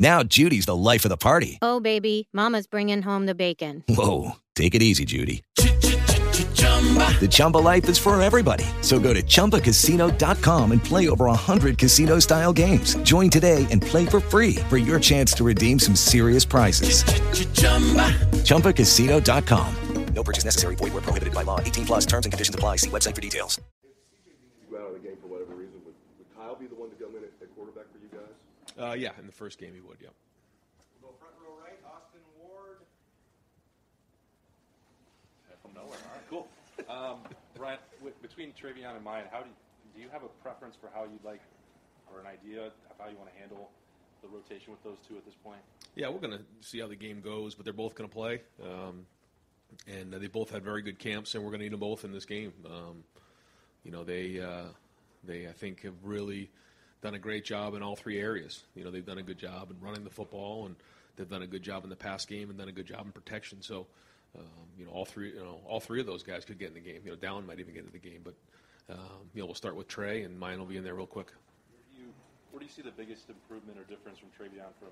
Now Judy's the life of the party. Oh, baby, Mama's bringing home the bacon. Whoa, take it easy, Judy. The Chumba life is for everybody. So go to ChumbaCasino.com and play over 100 casino-style games. Join today and play for free for your chance to redeem some serious prizes. ChumbaCasino.com. No purchase necessary. Void were prohibited by law. 18 plus terms and conditions apply. See website for details. If go out of the game for whatever reason, would, would Kyle be the one to come in at, at quarterback for you guys? Uh, yeah, in the first game he would. Yeah. Go front row right, Austin Ward. From nowhere. All right, cool. Um, Ryan, w- between TreVeyon and Miyan, how do you, do you have a preference for how you'd like, or an idea of how you want to handle the rotation with those two at this point? Yeah, we're going to see how the game goes, but they're both going to play. Um, and uh, they both had very good camps, and we're going to need them both in this game. Um, you know, they, uh, they, I think, have really done a great job in all three areas. You know, they've done a good job in running the football, and they've done a good job in the pass game, and done a good job in protection. So, um, you know, all three, you know, all three of those guys could get in the game. You know, Dallan might even get in the game, but um, you know, we'll start with Trey, and Miyan will be in there real quick. You, where do you see the biggest improvement or difference from TreVeyon from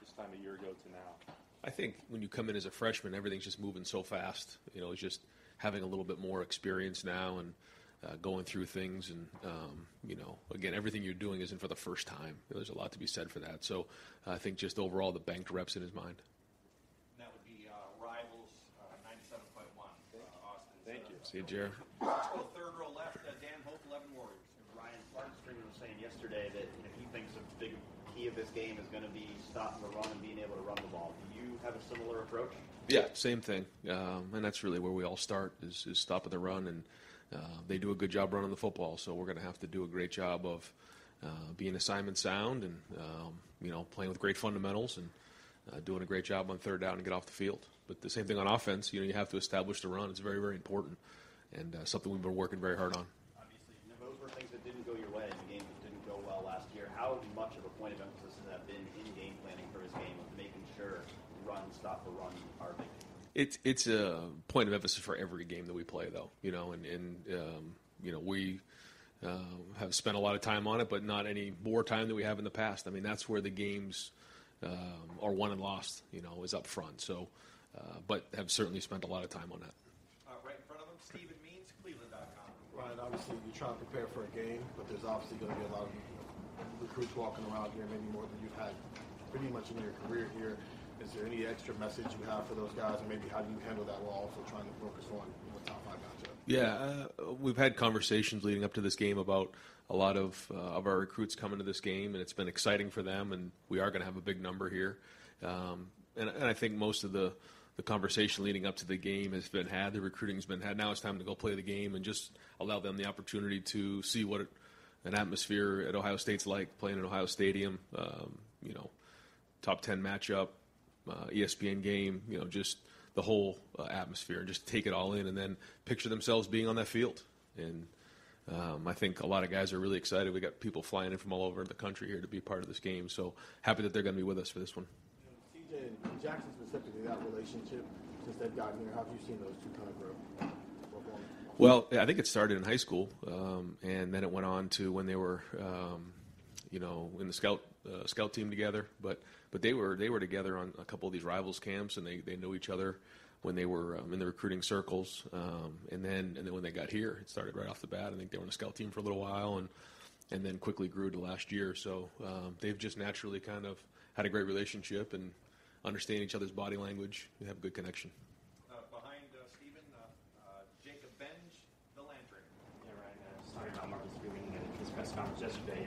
this time a year ago to now? I think when you come in as a freshman, everything's just moving so fast. You know, it's just having a little bit more experience now and uh, going through things. And, um, you know, again, everything you're doing isn't for the first time. There's a lot to be said for that. So I think just overall the banked reps in his mind. That would be uh, Rivals uh, 97.1, uh, Austin. Thank you. See you, Jared. Go third row left, uh, Dan Hope, 11 Warriors. Ryan Martin Stringer was saying yesterday that you know, he thinks a big key of this game is going to be stopping the run and being able to run the ball. Do you have a similar approach? Yeah, same thing, um, and that's really where we all start is, is stopping the run, and uh, they do a good job running the football. So we're going to have to do a great job of uh, being assignment sound and um, you know playing with great fundamentals and uh, doing a great job on third down and get off the field. But the same thing on offense, you know, you have to establish the run. It's very very important, and uh, something we've been working very hard on. Obviously, you know, those were things that didn't go your way in the game that didn't go well last year. How much of a point of emphasis has that been in game planning for this game of making sure run, stop the run? It's it's a point of emphasis for every game that we play, though. You know, and and um, you know we uh, have spent a lot of time on it, but not any more time than we have in the past. I mean, that's where the games um, are won and lost. You know, is up front. So, uh, but have certainly spent a lot of time on that. Uh, right in front of them, Stephen Means, Cleveland.com. Ryan, obviously you're trying to prepare for a game, but there's obviously going to be a lot of recruits walking around here, maybe more than you've had pretty much in your career here. Is there any extra message you have for those guys, and maybe how do you handle that while also trying to focus on know, top five matchup? Yeah, uh, we've had conversations leading up to this game about a lot of uh, of our recruits coming to this game, and it's been exciting for them. And we are going to have a big number here, um, and, and I think most of the the conversation leading up to the game has been had. The recruiting's been had. Now it's time to go play the game and just allow them the opportunity to see what an atmosphere at Ohio State's like playing in Ohio Stadium. Um, you know, top ten matchup, uh, ESPN game. You know, just the whole uh, atmosphere and just take it all in and then picture themselves being on that field. And um, I think a lot of guys are really excited. We got people flying in from all over the country here to be part of this game. So happy that they're going to be with us for this one. CJ and Jackson specifically, that relationship since they've gotten here, how have you seen those two kind of grow? Well, I think it started in high school, um, and then it went on to when they were, um, you know, in the scout uh, scout team together. But but they were they were together on a couple of these rivals camps, and they, they knew each other when they were um, in the recruiting circles. Um, and then and then when they got here, it started right off the bat. I think they were on a scout team for a little while, and and then quickly grew to last year. So um, they've just naturally kind of had a great relationship and understand each other's body language and have a good connection. Uh, behind uh, Stephen, uh, uh, Jacob Benge, the Lantern. Yeah, right. Just talking about Marcus Freeman and his press conference yesterday.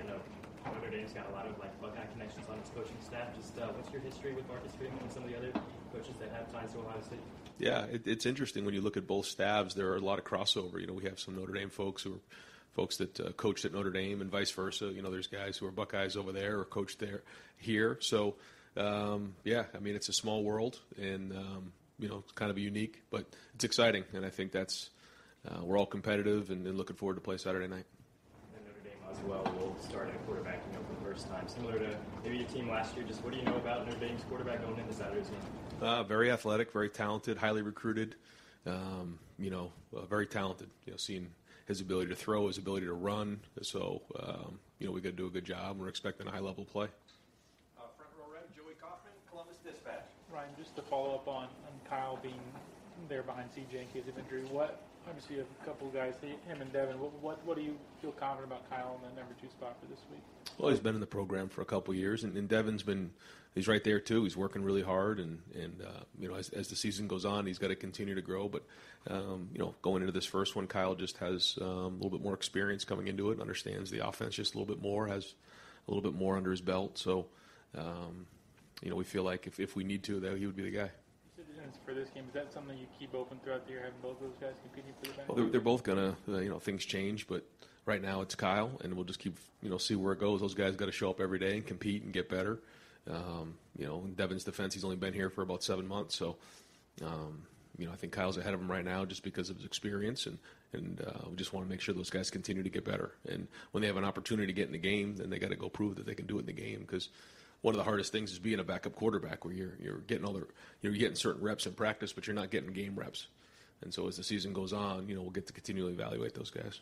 Notre Dame's got a lot of like Buckeye connections on its coaching staff. Just uh, what's your history with Marcus Freeman and some of the other coaches that have ties to Ohio State? Yeah, it, it's interesting when you look at both staffs. There are a lot of crossover. You know, we have some Notre Dame folks who are folks that uh, coached at Notre Dame, and vice versa. You know, there's guys who are Buckeyes over there or coached there here. So, um, yeah, I mean, it's a small world, and um, you know, it's kind of unique, but it's exciting, and I think that's uh, we're all competitive and, and looking forward to play Saturday night. And Notre Dame as well will start at quarterback you know, for the first time, similar to maybe your team last year. Just what do you know about Notre Dame's quarterback going into Saturday's game? Uh, very athletic, very talented, highly recruited. Um, you know, uh, very talented. You know, seeing his ability to throw, his ability to run. So, um, you know, we got to do a good job. We're expecting a high level play. Uh, front row right, Joey Kaufman, Columbus Dispatch. Ryan, just to follow up on, on Kyle being there behind CJ in case of injury, what obviously you have a couple of guys, him and Devin. What, what what do you feel confident about Kyle in the number two spot for this week? Well, he's been in the program for a couple years, and, and Devin's been he's right there too. He's working really hard, and and uh, you know as, as the season goes on, he's got to continue to grow. But um, you know, going into this first one, Kyle just has um, a little bit more experience coming into it, understands the offense just a little bit more, has a little bit more under his belt. So, um, you know, we feel like if, if we need to, that he would be the guy. For this game, is that something you keep open throughout the year, having both those guys competing for the back? Well, they're, they're both gonna, uh, you know, things change, but right now it's Kyle, and we'll just keep, you know, see where it goes. Those guys got to show up every day and compete and get better. Um, you know, in Devin's defense, he's only been here for about seven months, so um, you know, I think Kyle's ahead of him right now just because of his experience, and and uh, we just want to make sure those guys continue to get better. And when they have an opportunity to get in the game, then they got to go prove that they can do it in the game because one of the hardest things is being a backup quarterback where you're you're getting all the you're getting certain reps in practice, but you're not getting game reps. And so as the season goes on, you know, we'll get to continually evaluate those guys.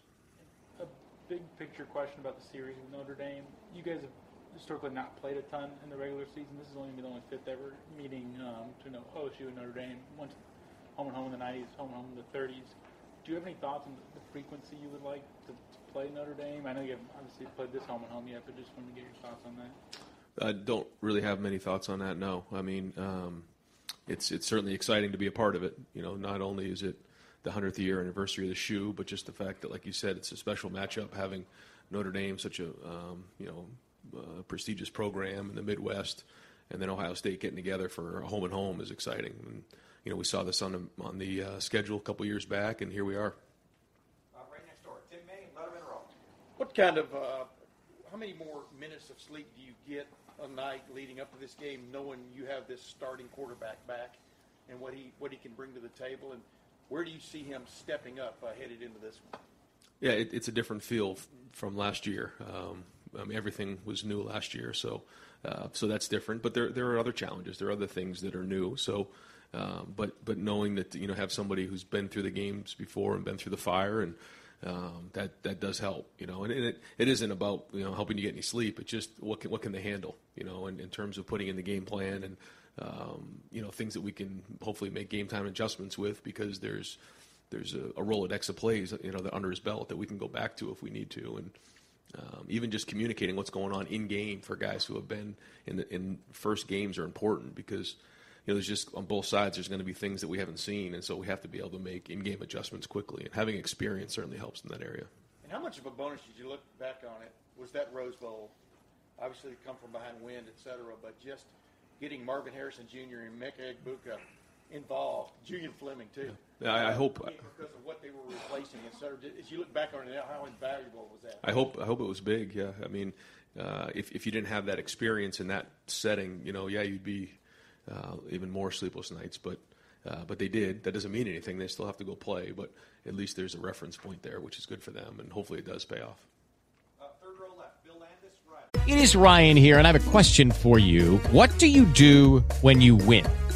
A big picture question about the series with Notre Dame. You guys have historically not played a ton in the regular season. This is only be the only fifth ever meeting um, between OSU and Notre Dame. Once home and home in the 90s, home and home in the 30s. Do you have any thoughts on the frequency you would like to, to play Notre Dame? I know you haven't obviously played this home and home yet, but just wanted to get your thoughts on that. I don't really have many thoughts on that. No, I mean, um, it's it's certainly exciting to be a part of it. You know, not only is it the hundredth year anniversary of the shoe, but just the fact that, like you said, it's a special matchup. Having Notre Dame, such a um, you know uh, prestigious program in the Midwest, and then Ohio State getting together for a home and home is exciting. And, you know, we saw this on the, on the uh, schedule a couple years back, and here we are. Uh, right next door, Tim May, Lettermen Row. What kind of, uh, how many more minutes of sleep do you get a night leading up to this game, knowing you have this starting quarterback back, and what he what he can bring to the table, and where do you see him stepping up uh, headed into this one? Yeah, it, it's a different feel f- from last year. Um, I mean, everything was new last year, so uh, so that's different. But there there are other challenges. There are other things that are new. So, um, but but knowing that you know have somebody who's been through the games before and been through the fire and um, that that does help, you know. And it it isn't about you know helping you get any sleep. It's just what can what can they handle, you know, in, in terms of putting in the game plan and um, you know things that we can hopefully make game time adjustments with because there's there's a, a Rolodex of plays, you know, that under his belt that we can go back to if we need to, and um, even just communicating what's going on in game for guys who have been in the in first games are important because you know there's just on both sides there's going to be things that we haven't seen, and so we have to be able to make in-game adjustments quickly. And having experience certainly helps in that area. And how much of a bonus did you look back on it? Was that Rose Bowl? Obviously, come from behind wind, et cetera, but just getting Marvin Harrison Jr. and Emeka Egbuka involved, Julian Fleming too. Yeah, I, I hope. because of what they were replacing, et cetera. As you look back on it now, how invaluable was that? I hope I hope it was big. Yeah, I mean, uh, if if you didn't have that experience in that setting, you know, yeah, you'd be uh, even more sleepless nights. But uh, but they did. That doesn't mean anything. They still have to go play. But at least there's a reference point there, which is good for them, and hopefully it does pay off. Uh, third row left, Bill Landis, right. It is Ryan here, and I have a question for you. What do you do when you win?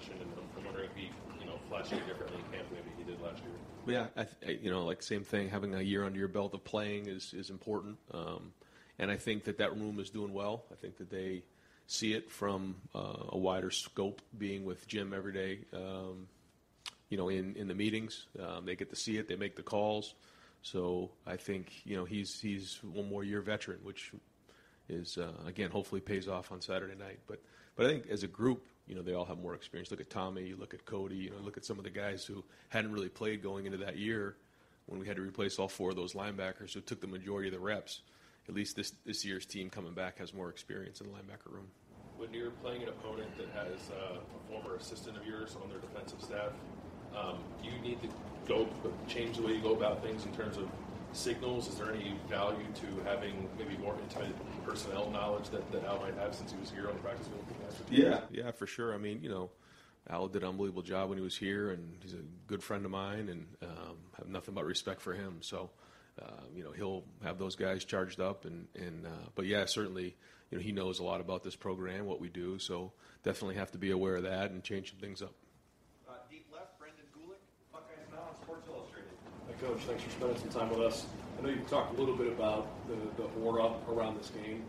position? And I'm, wondering if he, you know, flashed any differently in camp maybe he did last year. Yeah, I th- you know, like same thing. Having a year under your belt of playing is is important, um, and I think that that room is doing well. I think that they see it from uh, a wider scope, being with Jim every day. Um, you know, in in the meetings, um, they get to see it. They make the calls. So I think you know he's he's one more year veteran, which is uh, again hopefully pays off on Saturday night. But but I think as a group, you know, they all have more experience. Look at Tommy, you look at Cody, you know, look at some of the guys who hadn't really played going into that year when we had to replace all four of those linebackers who took the majority of the reps. At least this this year's team coming back has more experience in the linebacker room. When you're playing an opponent that has uh, a former assistant of yours on their defensive staff, um, do you need to go change the way you go about things in terms of signals? Is there any value to having maybe more intimate personnel knowledge that, that Al might have since he was here on the practice field? Yeah, yeah, for sure. I mean, you know, Al did an unbelievable job when he was here, and he's a good friend of mine, and um, have nothing but respect for him. So, uh, you know, he'll have those guys charged up, and and uh, but yeah, certainly, you know, he knows a lot about this program, what we do. So definitely have to be aware of that and change some things up. Uh, deep left, Brendan Gulick, Buckeyes Now on Sports Illustrated. Hey, Coach, thanks for spending some time with us. I know you talked a little bit about the, the aura around this game.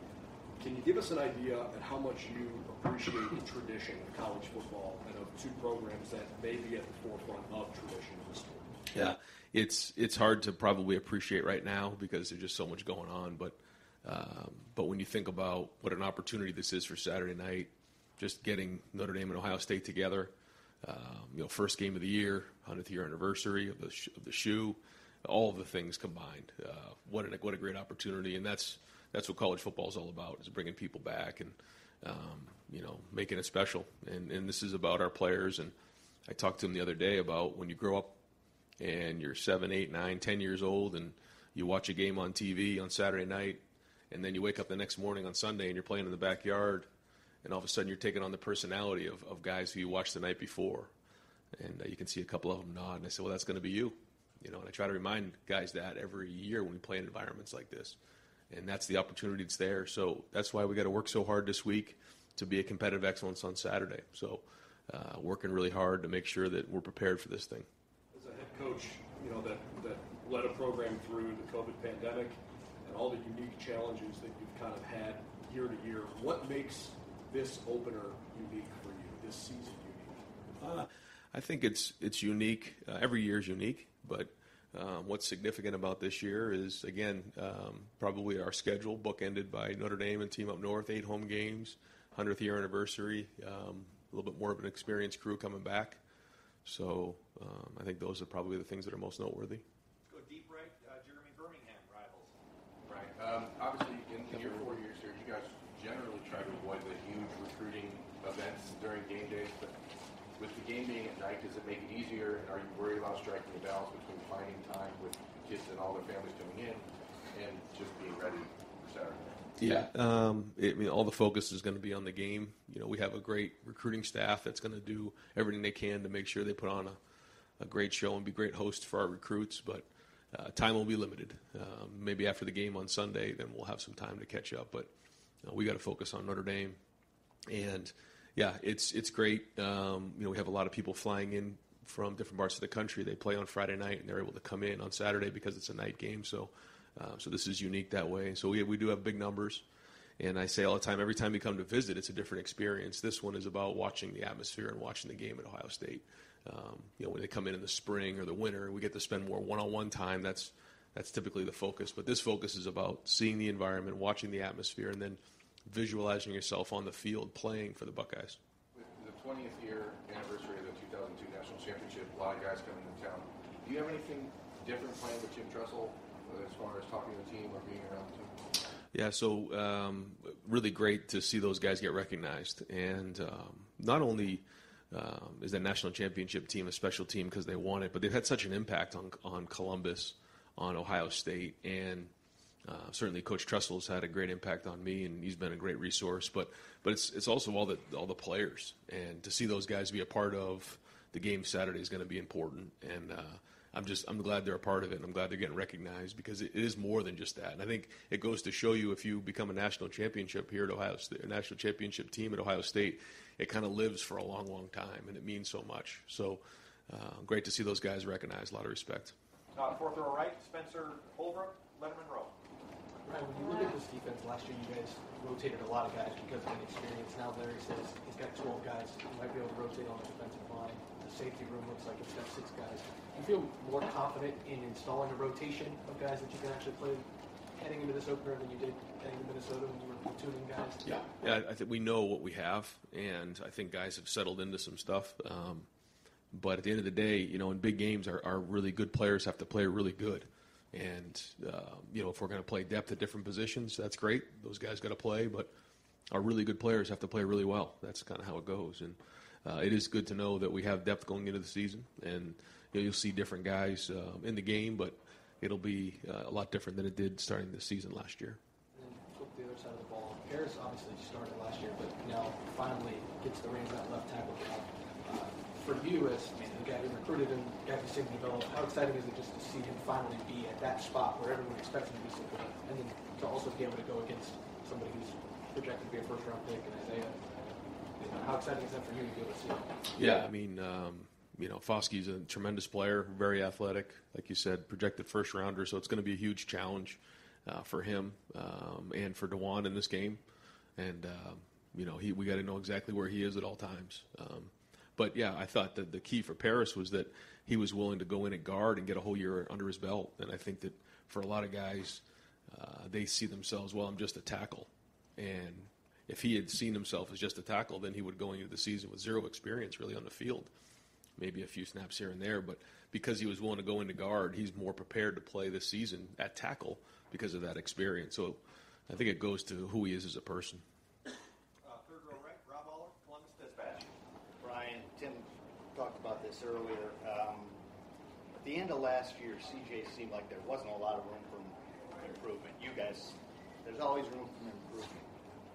Can you give us an idea at how much you appreciate the tradition of college football and of two programs that may be at the forefront of tradition in the sport? Yeah, it's it's hard to probably appreciate right now because there's just so much going on. But um, but when you think about what an opportunity this is for Saturday night, just getting Notre Dame and Ohio State together, um, you know, first game of the year, 100th year anniversary of the sh- of the shoe, all of the things combined. Uh, what a what a great opportunity, and that's that's what college football is all about: is bringing people back and um, you know making it special. And and this is about our players. And I talked to him the other day about when you grow up and you're seven, eight, nine, ten years old, and you watch a game on TV on Saturday night, and then you wake up the next morning on Sunday and you're playing in the backyard, and all of a sudden you're taking on the personality of, of guys who you watched the night before, and uh, you can see a couple of them nod, and I said, well, that's going to be you, you know, and I try to remind guys that every year when we play in environments like this, and that's the opportunity that's there. So that's why we got to work so hard this week to be a competitive excellence on Saturday. So uh, working really hard to make sure that we're prepared for this thing. As a head coach, you know, that, that led a program through the COVID pandemic and all the unique challenges that you've kind of had year to year, what makes this opener unique for you, this season unique? Uh, I think it's it's unique. Uh, every year is unique, but um, what's significant about this year is again um, probably our schedule bookended by Notre Dame and Team Up North, eight home games, hundredth year anniversary, um, a little bit more of an experienced crew coming back. So um, I think those are probably the things that are most noteworthy. Let's Go deep right, uh, Jeremy Birmingham rivals. Right. Um, obviously, in, in your four years here, you guys generally try to avoid the huge recruiting events during game days, but with the game being at night, does it make it easier? And are you worried about striking a balance between finding time with kids and all their families coming in and just being ready for Saturday? Yeah, um, it, I mean, all the focus is going to be on the game. You know, we have a great recruiting staff that's going to do everything they can to make sure they put on a, a great show and be great hosts for our recruits. But uh, time will be limited. Um, maybe after the game on Sunday, then we'll have some time to catch up. But uh, we got to focus on Notre Dame, and yeah, it's it's great. Um, you know, we have a lot of people flying in from different parts of the country. They play on Friday night, and they're able to come in on Saturday because it's a night game. So. Uh, so this is unique that way. So we we do have big numbers, and I say all the time, every time you come to visit, it's a different experience. This one is about watching the atmosphere and watching the game at Ohio State. Um, you know, when they come in in the spring or the winter, we get to spend more one-on-one time. That's that's typically the focus. But this focus is about seeing the environment, watching the atmosphere, and then visualizing yourself on the field playing for the Buckeyes. With the 20th year anniversary of the 2002 National Championship, a lot of guys coming to town. Do you have anything different planned with Jim Tressel as far as talking to the team or being around the team? Yeah, so um, really great to see those guys get recognized, and um, not only um, is that national championship team a special team because they won it, but they've had such an impact on on Columbus, on Ohio State, and uh, certainly Coach Tressel's had a great impact on me, and he's been a great resource. But but it's it's also all the all the players, and to see those guys be a part of the game Saturday is going to be important, and. Uh, I'm just I'm glad they're a part of it, and I'm glad they're getting recognized because it is more than just that. And I think it goes to show you if you become a national championship here at Ohio State, a national championship team at Ohio State, it kind of lives for a long, long time, and it means so much. So uh, great to see those guys recognized. A lot of respect. Uh, fourth row right, Spencer Holbrook, Lettermen row. When you look at this defense, last year you guys rotated a lot of guys because of inexperience. Now Larry says he's got 12 guys. He might be able to rotate on the defensive line. The safety room looks like it's got six guys. Do you feel more confident in installing a rotation of guys that you can actually play heading into this opener than you did heading to Minnesota when you were platooning guys? Yeah, yeah. I think we know what we have, and I think guys have settled into some stuff. Um, but at the end of the day, you know, in big games, our, our really good players have to play really good. And uh, you know, if we're going to play depth at different positions, that's great. Those guys got to play, but our really good players have to play really well. That's kind of how it goes. And uh, it is good to know that we have depth going into the season, and you know, you'll see different guys uh, in the game, but it'll be uh, a lot different than it did starting the season last year. The other side of the ball. Paris obviously started last year, but now finally gets the reins that left tackle. Uh, for you, as the guy who recruited him, guy seen him develop, how exciting is it just to see him finally be at that spot where everyone expects him to be so good, and then to also be able to go against somebody who's projected to be a first round pick in Isaiah? How exciting is that for you to be able to see? Yeah, I mean, um, you know, Foskey's a tremendous player, very athletic, like you said, projected first rounder. So it's going to be a huge challenge uh, for him um, and for Dawand in this game. And um, you know, he we got to know exactly where he is at all times. Um, but yeah, I thought that the key for Paris was that he was willing to go in at guard and get a whole year under his belt. And I think that for a lot of guys, uh, they see themselves, well, I'm just a tackle, and if he had seen himself as just a tackle, then he would go into the season with zero experience really on the field. Maybe a few snaps here and there, but because he was willing to go into guard, he's more prepared to play this season at tackle because of that experience. So I think it goes to who he is as a person. Uh, third row right, Rob Oller, Columbus Dispatch. Brian, Tim talked about this earlier. Um, at the end of last year, CJ seemed like there wasn't a lot of room for improvement. You guys, there's always room for improvement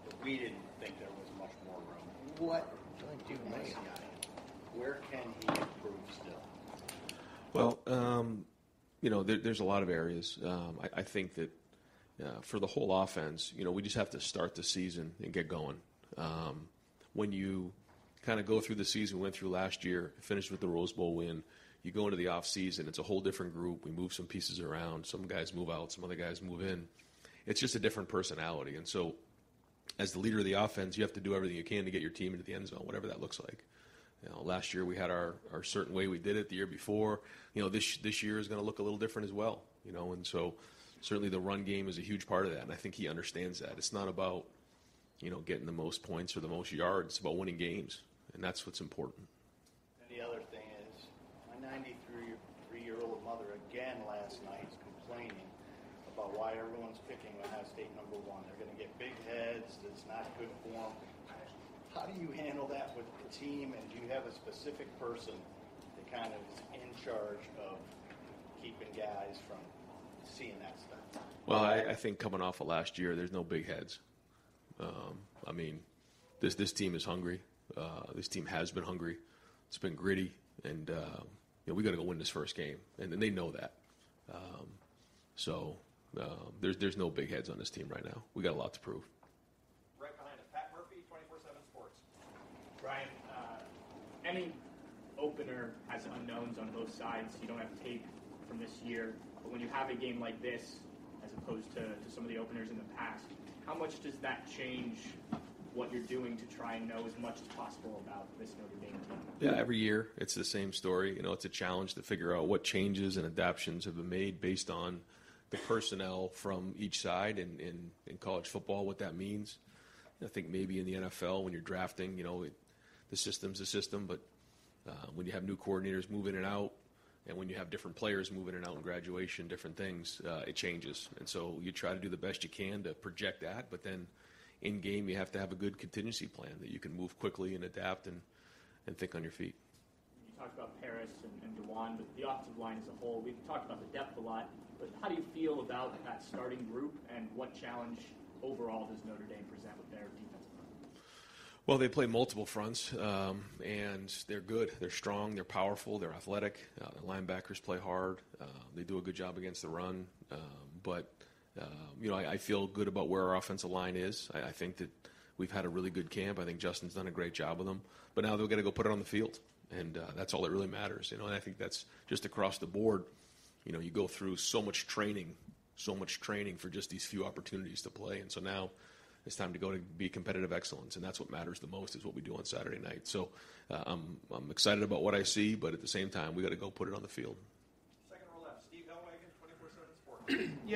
but we didn't think there was much more room. What do you think? Where can he improve still? Well, um, you know, there, there's a lot of areas. Um, I, I, think that uh, for the whole offense, you know, we just have to start the season and get going. Um, when you kind of go through the season we went through last year, finished with the Rose Bowl win, you go into the off season, it's a whole different group. We move some pieces around. Some guys move out, some other guys move in. It's just a different personality. And so as the leader of the offense, you have to do everything you can to get your team into the end zone, whatever that looks like. You know, last year we had our, our certain way we did it. The year before, you know, this this year is going to look a little different as well. You know, and so certainly the run game is a huge part of that, and I think he understands that. It's not about you know getting the most points or the most yards; it's about winning games, and that's what's important. And the other thing is, my 93 year old mother again last night is complaining about why everyone's picking Ohio State number one. They're going to get big heads. That's not good for them. How do you handle that with the team? And do you have a specific person that kind of is in charge of keeping guys from seeing that stuff? Well, I, I think coming off of last year, there's no big heads. Um, I mean, this this team is hungry. Uh, this team has been hungry. It's been gritty, and uh, you know we got to go win this first game, and, and they know that. Um, so um, there's there's no big heads on this team right now. We got a lot to prove. Right behind us, Pat Murphy, 24/7 Sports. Brian, uh, any opener has unknowns on both sides. You don't have tape from this year, but when you have a game like this, as opposed to, to some of the openers in the past, how much does that change what you're doing to try and know as much as possible about this Notre Dame team? Yeah, every year it's the same story. You know, it's a challenge to figure out what changes and adaptations have been made based on the personnel from each side in, in, in college football, what that means. I think maybe in the NFL when you're drafting, you know, it, the system's the system, but uh, when you have new coordinators move in and out, And when you have different players moving in and out in graduation, different things, uh, it changes. And so you try to do the best you can to project that, but then in game you have to have a good contingency plan that you can move quickly and adapt and, and think on your feet. You talked about Paris and, and Dawand, but the offensive line as a whole, we've talked about the depth a lot, but how do you feel about that starting group and what challenge overall does Notre Dame present with their defensive front? Well, they play multiple fronts, um, and they're good. They're strong. They're powerful. They're athletic. Uh, the linebackers play hard. Uh, they do a good job against the run. Um, but you know, I, I, feel good about where our offensive line is. I, I, think that we've had a really good camp. I think Justin's done a great job with them. But now they've got to go put it on the field, and uh, that's all that really matters. You know, and I think that's just across the board. You know, you go through so much training, so much training for just these few opportunities to play, and so now it's time to go to be competitive excellence, and that's what matters the most is what we do on Saturday night. So uh, I'm, I'm excited about what I see, but at the same time, we got to go put it on the field. Second row left, Steve Helwagen, 24/7 Sports.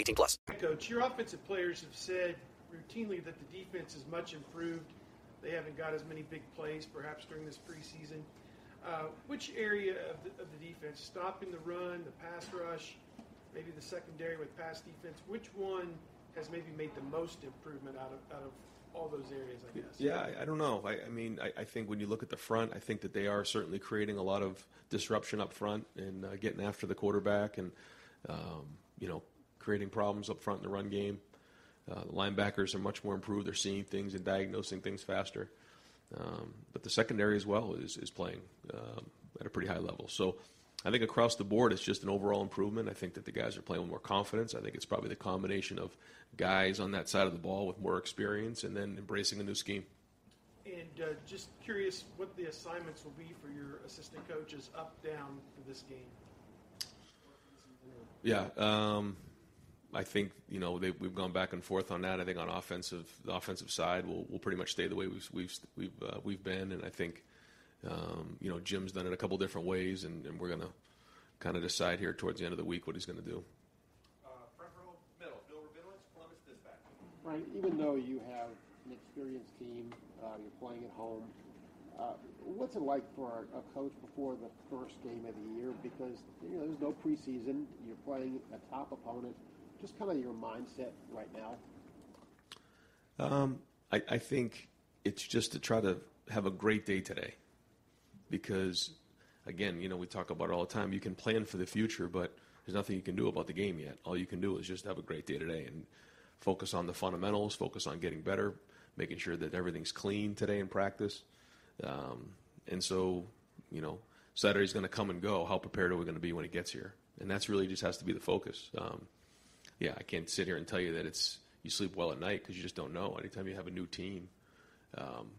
18 plus. Coach, your offensive players have said routinely that the defense is much improved. They haven't got as many big plays, perhaps, during this preseason. Uh, which area of the, of the defense, stopping the run, the pass rush, maybe the secondary with pass defense, which one has maybe made the most improvement out of, out of all those areas, I guess. Yeah, I, I don't know. I, I mean, I, I, think when you look at the front, I think that they are certainly creating a lot of disruption up front and uh, getting after the quarterback and, um, you know, creating problems up front in the run game. Uh, the linebackers are much more improved. They're seeing things and diagnosing things faster. Um, but the secondary as well is, is playing um, at a pretty high level. So I think across the board, it's just an overall improvement. I think that the guys are playing with more confidence. I think it's probably the combination of guys on that side of the ball with more experience and then embracing a new scheme. And uh, just curious what the assignments will be for your assistant coaches up, down for this game. Yeah. Um, I think you know we've gone back and forth on that. I think on offensive, the offensive side will will pretty much stay the way we've we've we've uh, we've been, and I think um, you know Jim's done it a couple different ways, and, and we're going to kind of decide here towards the end of the week what he's going to do. Uh, front row, middle, Bill Rabinowitz, Columbus Dispatch. Right, even though you have an experienced team, uh, you're playing at home. Uh, what's it like for a coach before the first game of the year? Because you know there's no preseason. You're playing a top opponent just kind of your mindset right now? Um, I, I think it's just to try to have a great day today, because again, you know, we talk about it all the time. You can plan for the future, but there's nothing you can do about the game yet. All you can do is just have a great day today and focus on the fundamentals, focus on getting better, making sure that everything's clean today in practice. Um, and so, you know, Saturday's going to come and go. How prepared are we going to be when it gets here? And that's really just has to be the focus. Um, yeah, I can't sit here and tell you that it's you sleep well at night because you just don't know. Anytime you have a new team, um,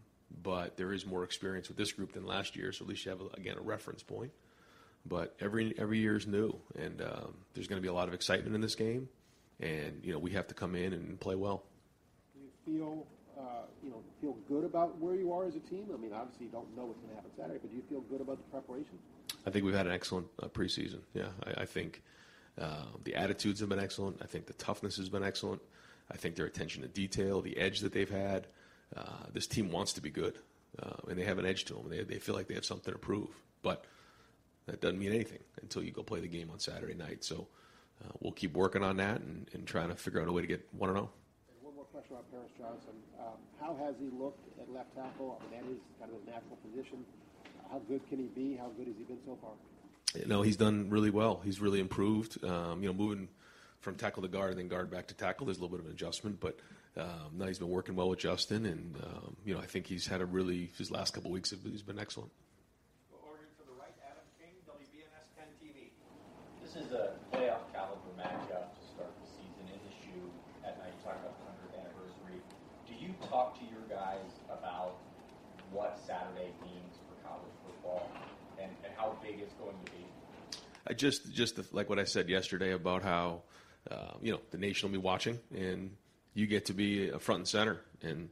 but there is more experience with this group than last year, so at least you have again a reference point. But every every year is new, and um, there's going to be a lot of excitement in this game, and you know we have to come in and play well. Do you feel uh, you know feel good about where you are as a team? I mean, obviously you don't know what's going to happen Saturday, but do you feel good about the preparation? I think we've had an excellent uh, preseason. Yeah, I, I think uh, the attitudes have been excellent. I think the toughness has been excellent. I think their attention to detail, the edge that they've had. Uh, this team wants to be good, uh, and they have an edge to them. They, they feel like they have something to prove, but that doesn't mean anything until you go play the game on Saturday night. So uh, we'll keep working on that and, and, trying to figure out a way to get one and zero. Oh. One more question about Paris Johnson. Um, how has he looked at left tackle? I mean, that is kind of his natural position. How good can he be? How good has he been so far? No, he's done really well. He's really improved. Um, you know, moving from tackle to guard and then guard back to tackle, there's a little bit of an adjustment, but um, no, he's been working well with Justin, and um, you know, I think he's had a really his last couple weeks. have- He's been excellent. Order to the right, Adam King, WBNS 10 TV. This is a playoff caliber matchup to start the season in the shoe at night. You talk about the 100th anniversary. Do you talk to your guys about what Saturday means for college football and, and how big it's going to be? I just just the, like what I said yesterday about how uh, you know the nation will be watching and you get to be a front and center and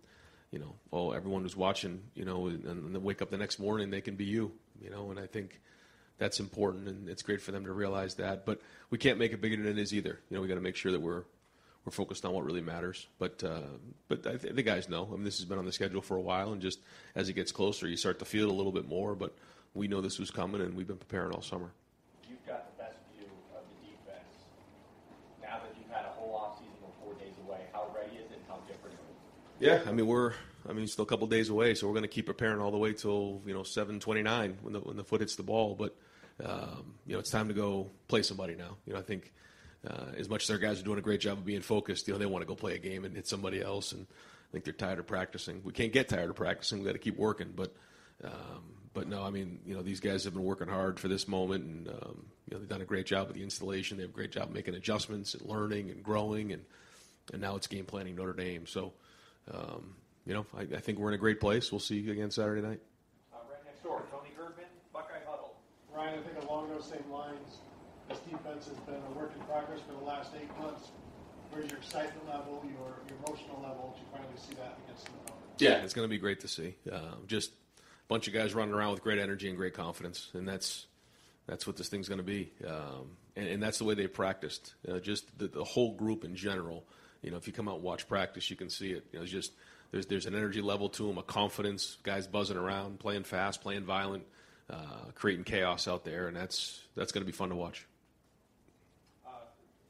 you know oh everyone who's watching you know and, and wake up the next morning they can be you you know and I think that's important and it's great for them to realize that but we can't make it bigger than it is either you know we got to make sure that we're we're focused on what really matters but uh, but th- the guys know I mean this has been on the schedule for a while and just as it gets closer you start to feel it a little bit more but we know this was coming and we've been preparing all summer. You've got the best view of the defense. Now that you've had a whole offseason or four days away, how ready is it and how different? Yeah, I mean we're I mean still a couple days away, so we're going to keep preparing all the way till you know seven twenty nine when the when the foot hits the ball. But um, you know it's time to go play somebody now. You know I think uh, as much as our guys are doing a great job of being focused, you know they want to go play a game and hit somebody else, and I think they're tired of practicing. We can't get tired of practicing. We got to keep working, but. Um, but no, I mean, you know, these guys have been working hard for this moment, and um, you know, they've done a great job with the installation. They have a great job making adjustments and learning and growing, and and now it's game planning Notre Dame. So, um, you know, I, I think we're in a great place. We'll see you again Saturday night. Uh, right next door, Tony Gerdeman, Buckeye Huddle. Ryan, I think along those same lines, this defense has been a work in progress for the last eight months. Where's your excitement level, your, your emotional level, to finally see that against the opponent? Yeah, it's going to be great to see. Um, just a bunch of guys running around with great energy and great confidence, and that's that's what this thing's going to be. Um, and, and that's the way they practiced. Uh, just the, the whole group in general. You know, if you come out and watch practice, you can see it. You know, it's just there's there's an energy level to them, a confidence. Guys buzzing around, playing fast, playing violent, uh, creating chaos out there, and that's that's going to be fun to watch. Uh,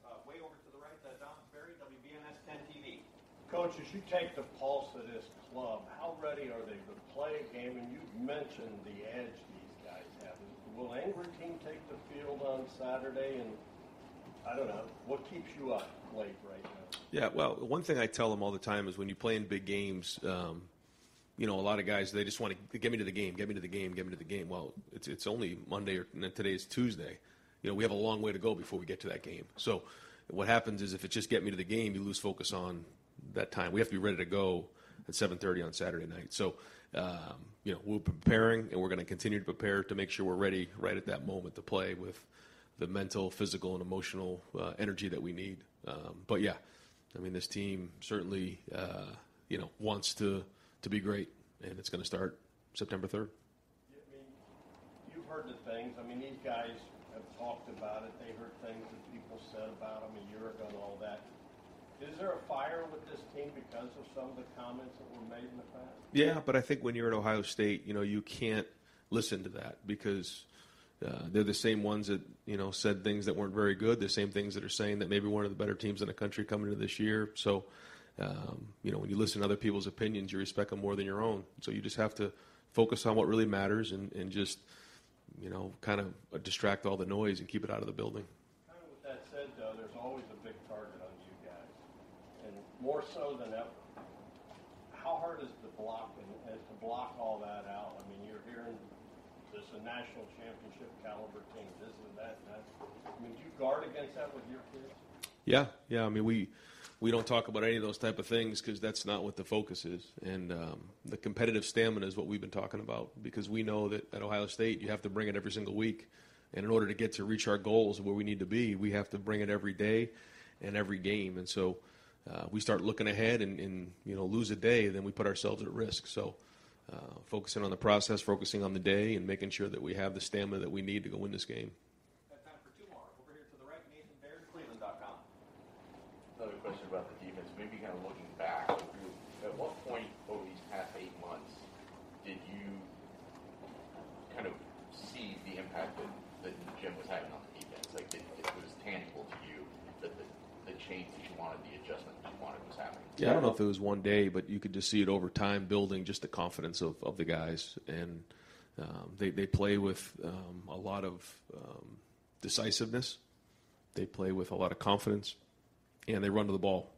uh, way over to the right, uh, Dom Tiberi, WBNS 10 TV. Coach, as you take the pulse of this club, how ready are they to play a game? And you mentioned the edge these guys have. Will Angry Team take the field on Saturday? And I don't know, what keeps you up late right now? Yeah, well, one thing I tell them all the time is when you play in big games, um, you know, a lot of guys they just want to get me to the game, get me to the game, get me to the game. Well, it's it's only Monday or today is Tuesday. You know, we have a long way to go before we get to that game. So, what happens is if it's just get me to the game, you lose focus on that time. We have to be ready to go at 7:30 on Saturday night. So, um, you know, we're preparing and we're going to continue to prepare to make sure we're ready right at that moment to play with the mental, physical, and emotional uh, energy that we need. Um, but yeah, I mean, this team certainly, uh, you know, wants to to be great, and it's going to start September 3rd. I mean, you've heard the things. I mean, these guys have talked about it. They heard things that people said about them a year ago and all that. Is there a fire with this team because of some of the comments that were made in the past? Yeah, but I think when you're at Ohio State, you know, you can't listen to that because uh, they're the same ones that you know said things that weren't very good. The same things that are saying that maybe one of the better teams in the country coming into this year. So, um, you know, when you listen to other people's opinions, you respect them more than your own. So you just have to focus on what really matters and, and just you know kind of distract all the noise and keep it out of the building. Kind of with that said, though, there's always a big target on you guys, and more so than ever. How hard is the block and, and to block all that out? I mean, you're hearing this a national championship caliber team, and that. I mean, do you guard against that with your kids? Yeah, yeah. I mean, we we don't talk about any of those type of things because that's not what the focus is. And um, the competitive stamina is what we've been talking about because we know that at Ohio State you have to bring it every single week. And in order to get to reach our goals where we need to be, we have to bring it every day and every game. And so uh, we start looking ahead and, and you know lose a day, then we put ourselves at risk. So. Uh, focusing on the process, focusing on the day, and making sure that we have the stamina that we need to go win this game. Got time for two more. Over here to the right, Nathan Baird, Cleveland.com. Another question about the defense. Maybe kind of looking back, at what point over these past eight months did you kind of see the impact that, that Jim was having on the defense? Like it, it was tangible to you that the, the change that you wanted, the adjustment that you wanted was happening. Yeah, I don't know if it was one day, but you could just see it over time building just the confidence of, of the guys. And Um, they they play with um, a lot of um, decisiveness. They play with a lot of confidence, and they run to the ball.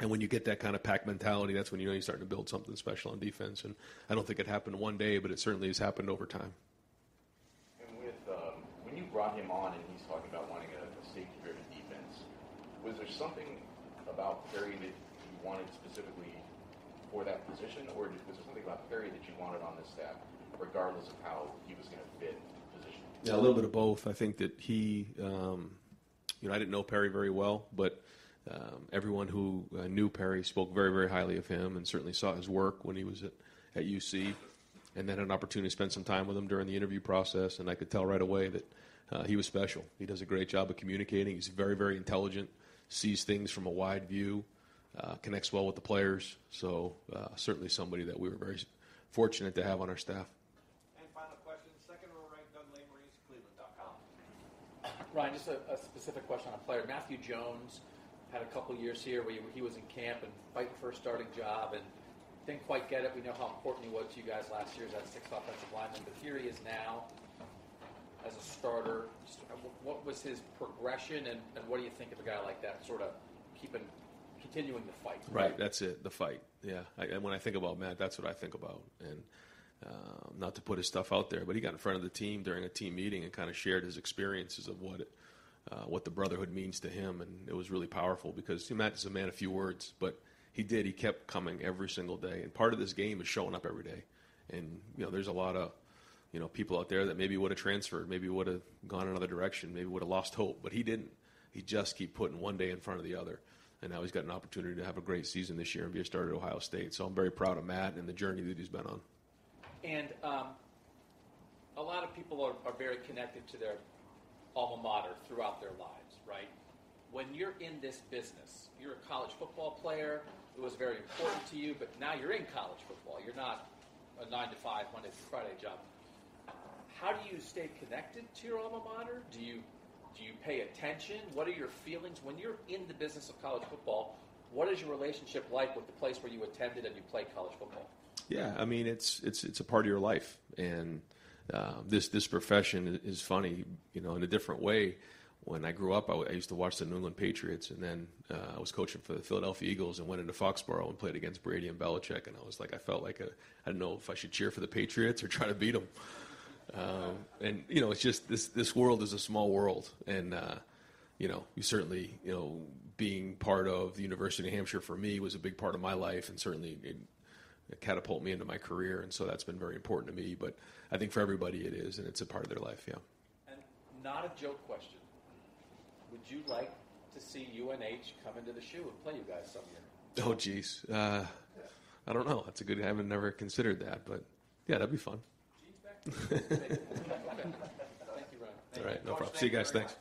And when you get that kind of pack mentality, that's when you know you're starting to build something special on defense. And I don't think it happened one day, but it certainly has happened over time. And with um, when you brought him on, and he's talking about wanting a, a safety-driven defense, was there something about Perry that you wanted specifically for that position, or was there something about Perry that you wanted on this staff, regardless of how he was going to fit the position? Yeah, a little bit of both. I think that he, um, you know, I didn't know Perry very well, but um, everyone who uh, knew Perry spoke very, very highly of him, and certainly saw his work when he was at, at UC, and then had an opportunity to spend some time with him during the interview process, and I could tell right away that uh, he was special. He does a great job of communicating. He's very, very intelligent, sees things from a wide view, uh, connects well with the players. So uh, certainly somebody that we were very fortunate to have on our staff. And final question, second row right, Doug Lesmerises, Cleveland.com. Ryan, just a, a specific question on a player. Matthew Jones had a couple years here where he was in camp and fighting for a starting job and didn't quite get it. We know how important he was to you guys last year as that sixth offensive lineman, but here he is now as a starter. Just, uh, what was his progression, and, and what do you think of a guy like that, sort of keeping, continuing the fight? Right, that's it, the fight. Yeah, I, and when I think about Matt, that's what I think about. And um, not to put his stuff out there, but he got in front of the team during a team meeting and kind of shared his experiences of what it, uh, what the brotherhood means to him, and it was really powerful because see, Matt is a man of few words, but he did. He kept coming every single day, and part of this game is showing up every day. And you know, there's a lot of you know people out there that maybe would have transferred, maybe would have gone another direction, maybe would have lost hope, but he didn't. He just keep putting one day in front of the other, and now he's got an opportunity to have a great season this year and be a starter at Ohio State. So I'm very proud of Matt and the journey that he's been on. And um, a lot of people are, are very connected to their alma mater throughout their lives, right? When you're in this business, you're a college football player. It was very important to you, but now you're in college football. You're not a nine to five Monday through Friday job. How do you stay connected to your alma mater? Do you do you pay attention? What are your feelings when you're in the business of college football? What is your relationship like with the place where you attended and you played college football? Yeah, I mean it's it's it's a part of your life, and uh, this this profession is funny, you know, in a different way. When I grew up, I, I used to watch the New England Patriots, and then uh, I was coaching for the Philadelphia Eagles, and went into Foxborough and played against Brady and Belichick, and I was like, I felt like a, I didn't know if I should cheer for the Patriots or try to beat them. Um, and you know, it's just this this world is a small world, and uh, you know, you certainly you know being part of the University of New Hampshire for me was a big part of my life, and certainly it, it catapulted me into my career, and so that's been very important to me. But I think for everybody it is, and it's a part of their life. Yeah. And not a joke question. Would you like to see UNH come into the shoe and play you guys some year? Oh, geez. Uh, I don't know. That's a good. I haven't never considered that, but yeah, that'd be fun. All right, no problem. See you guys. Thanks.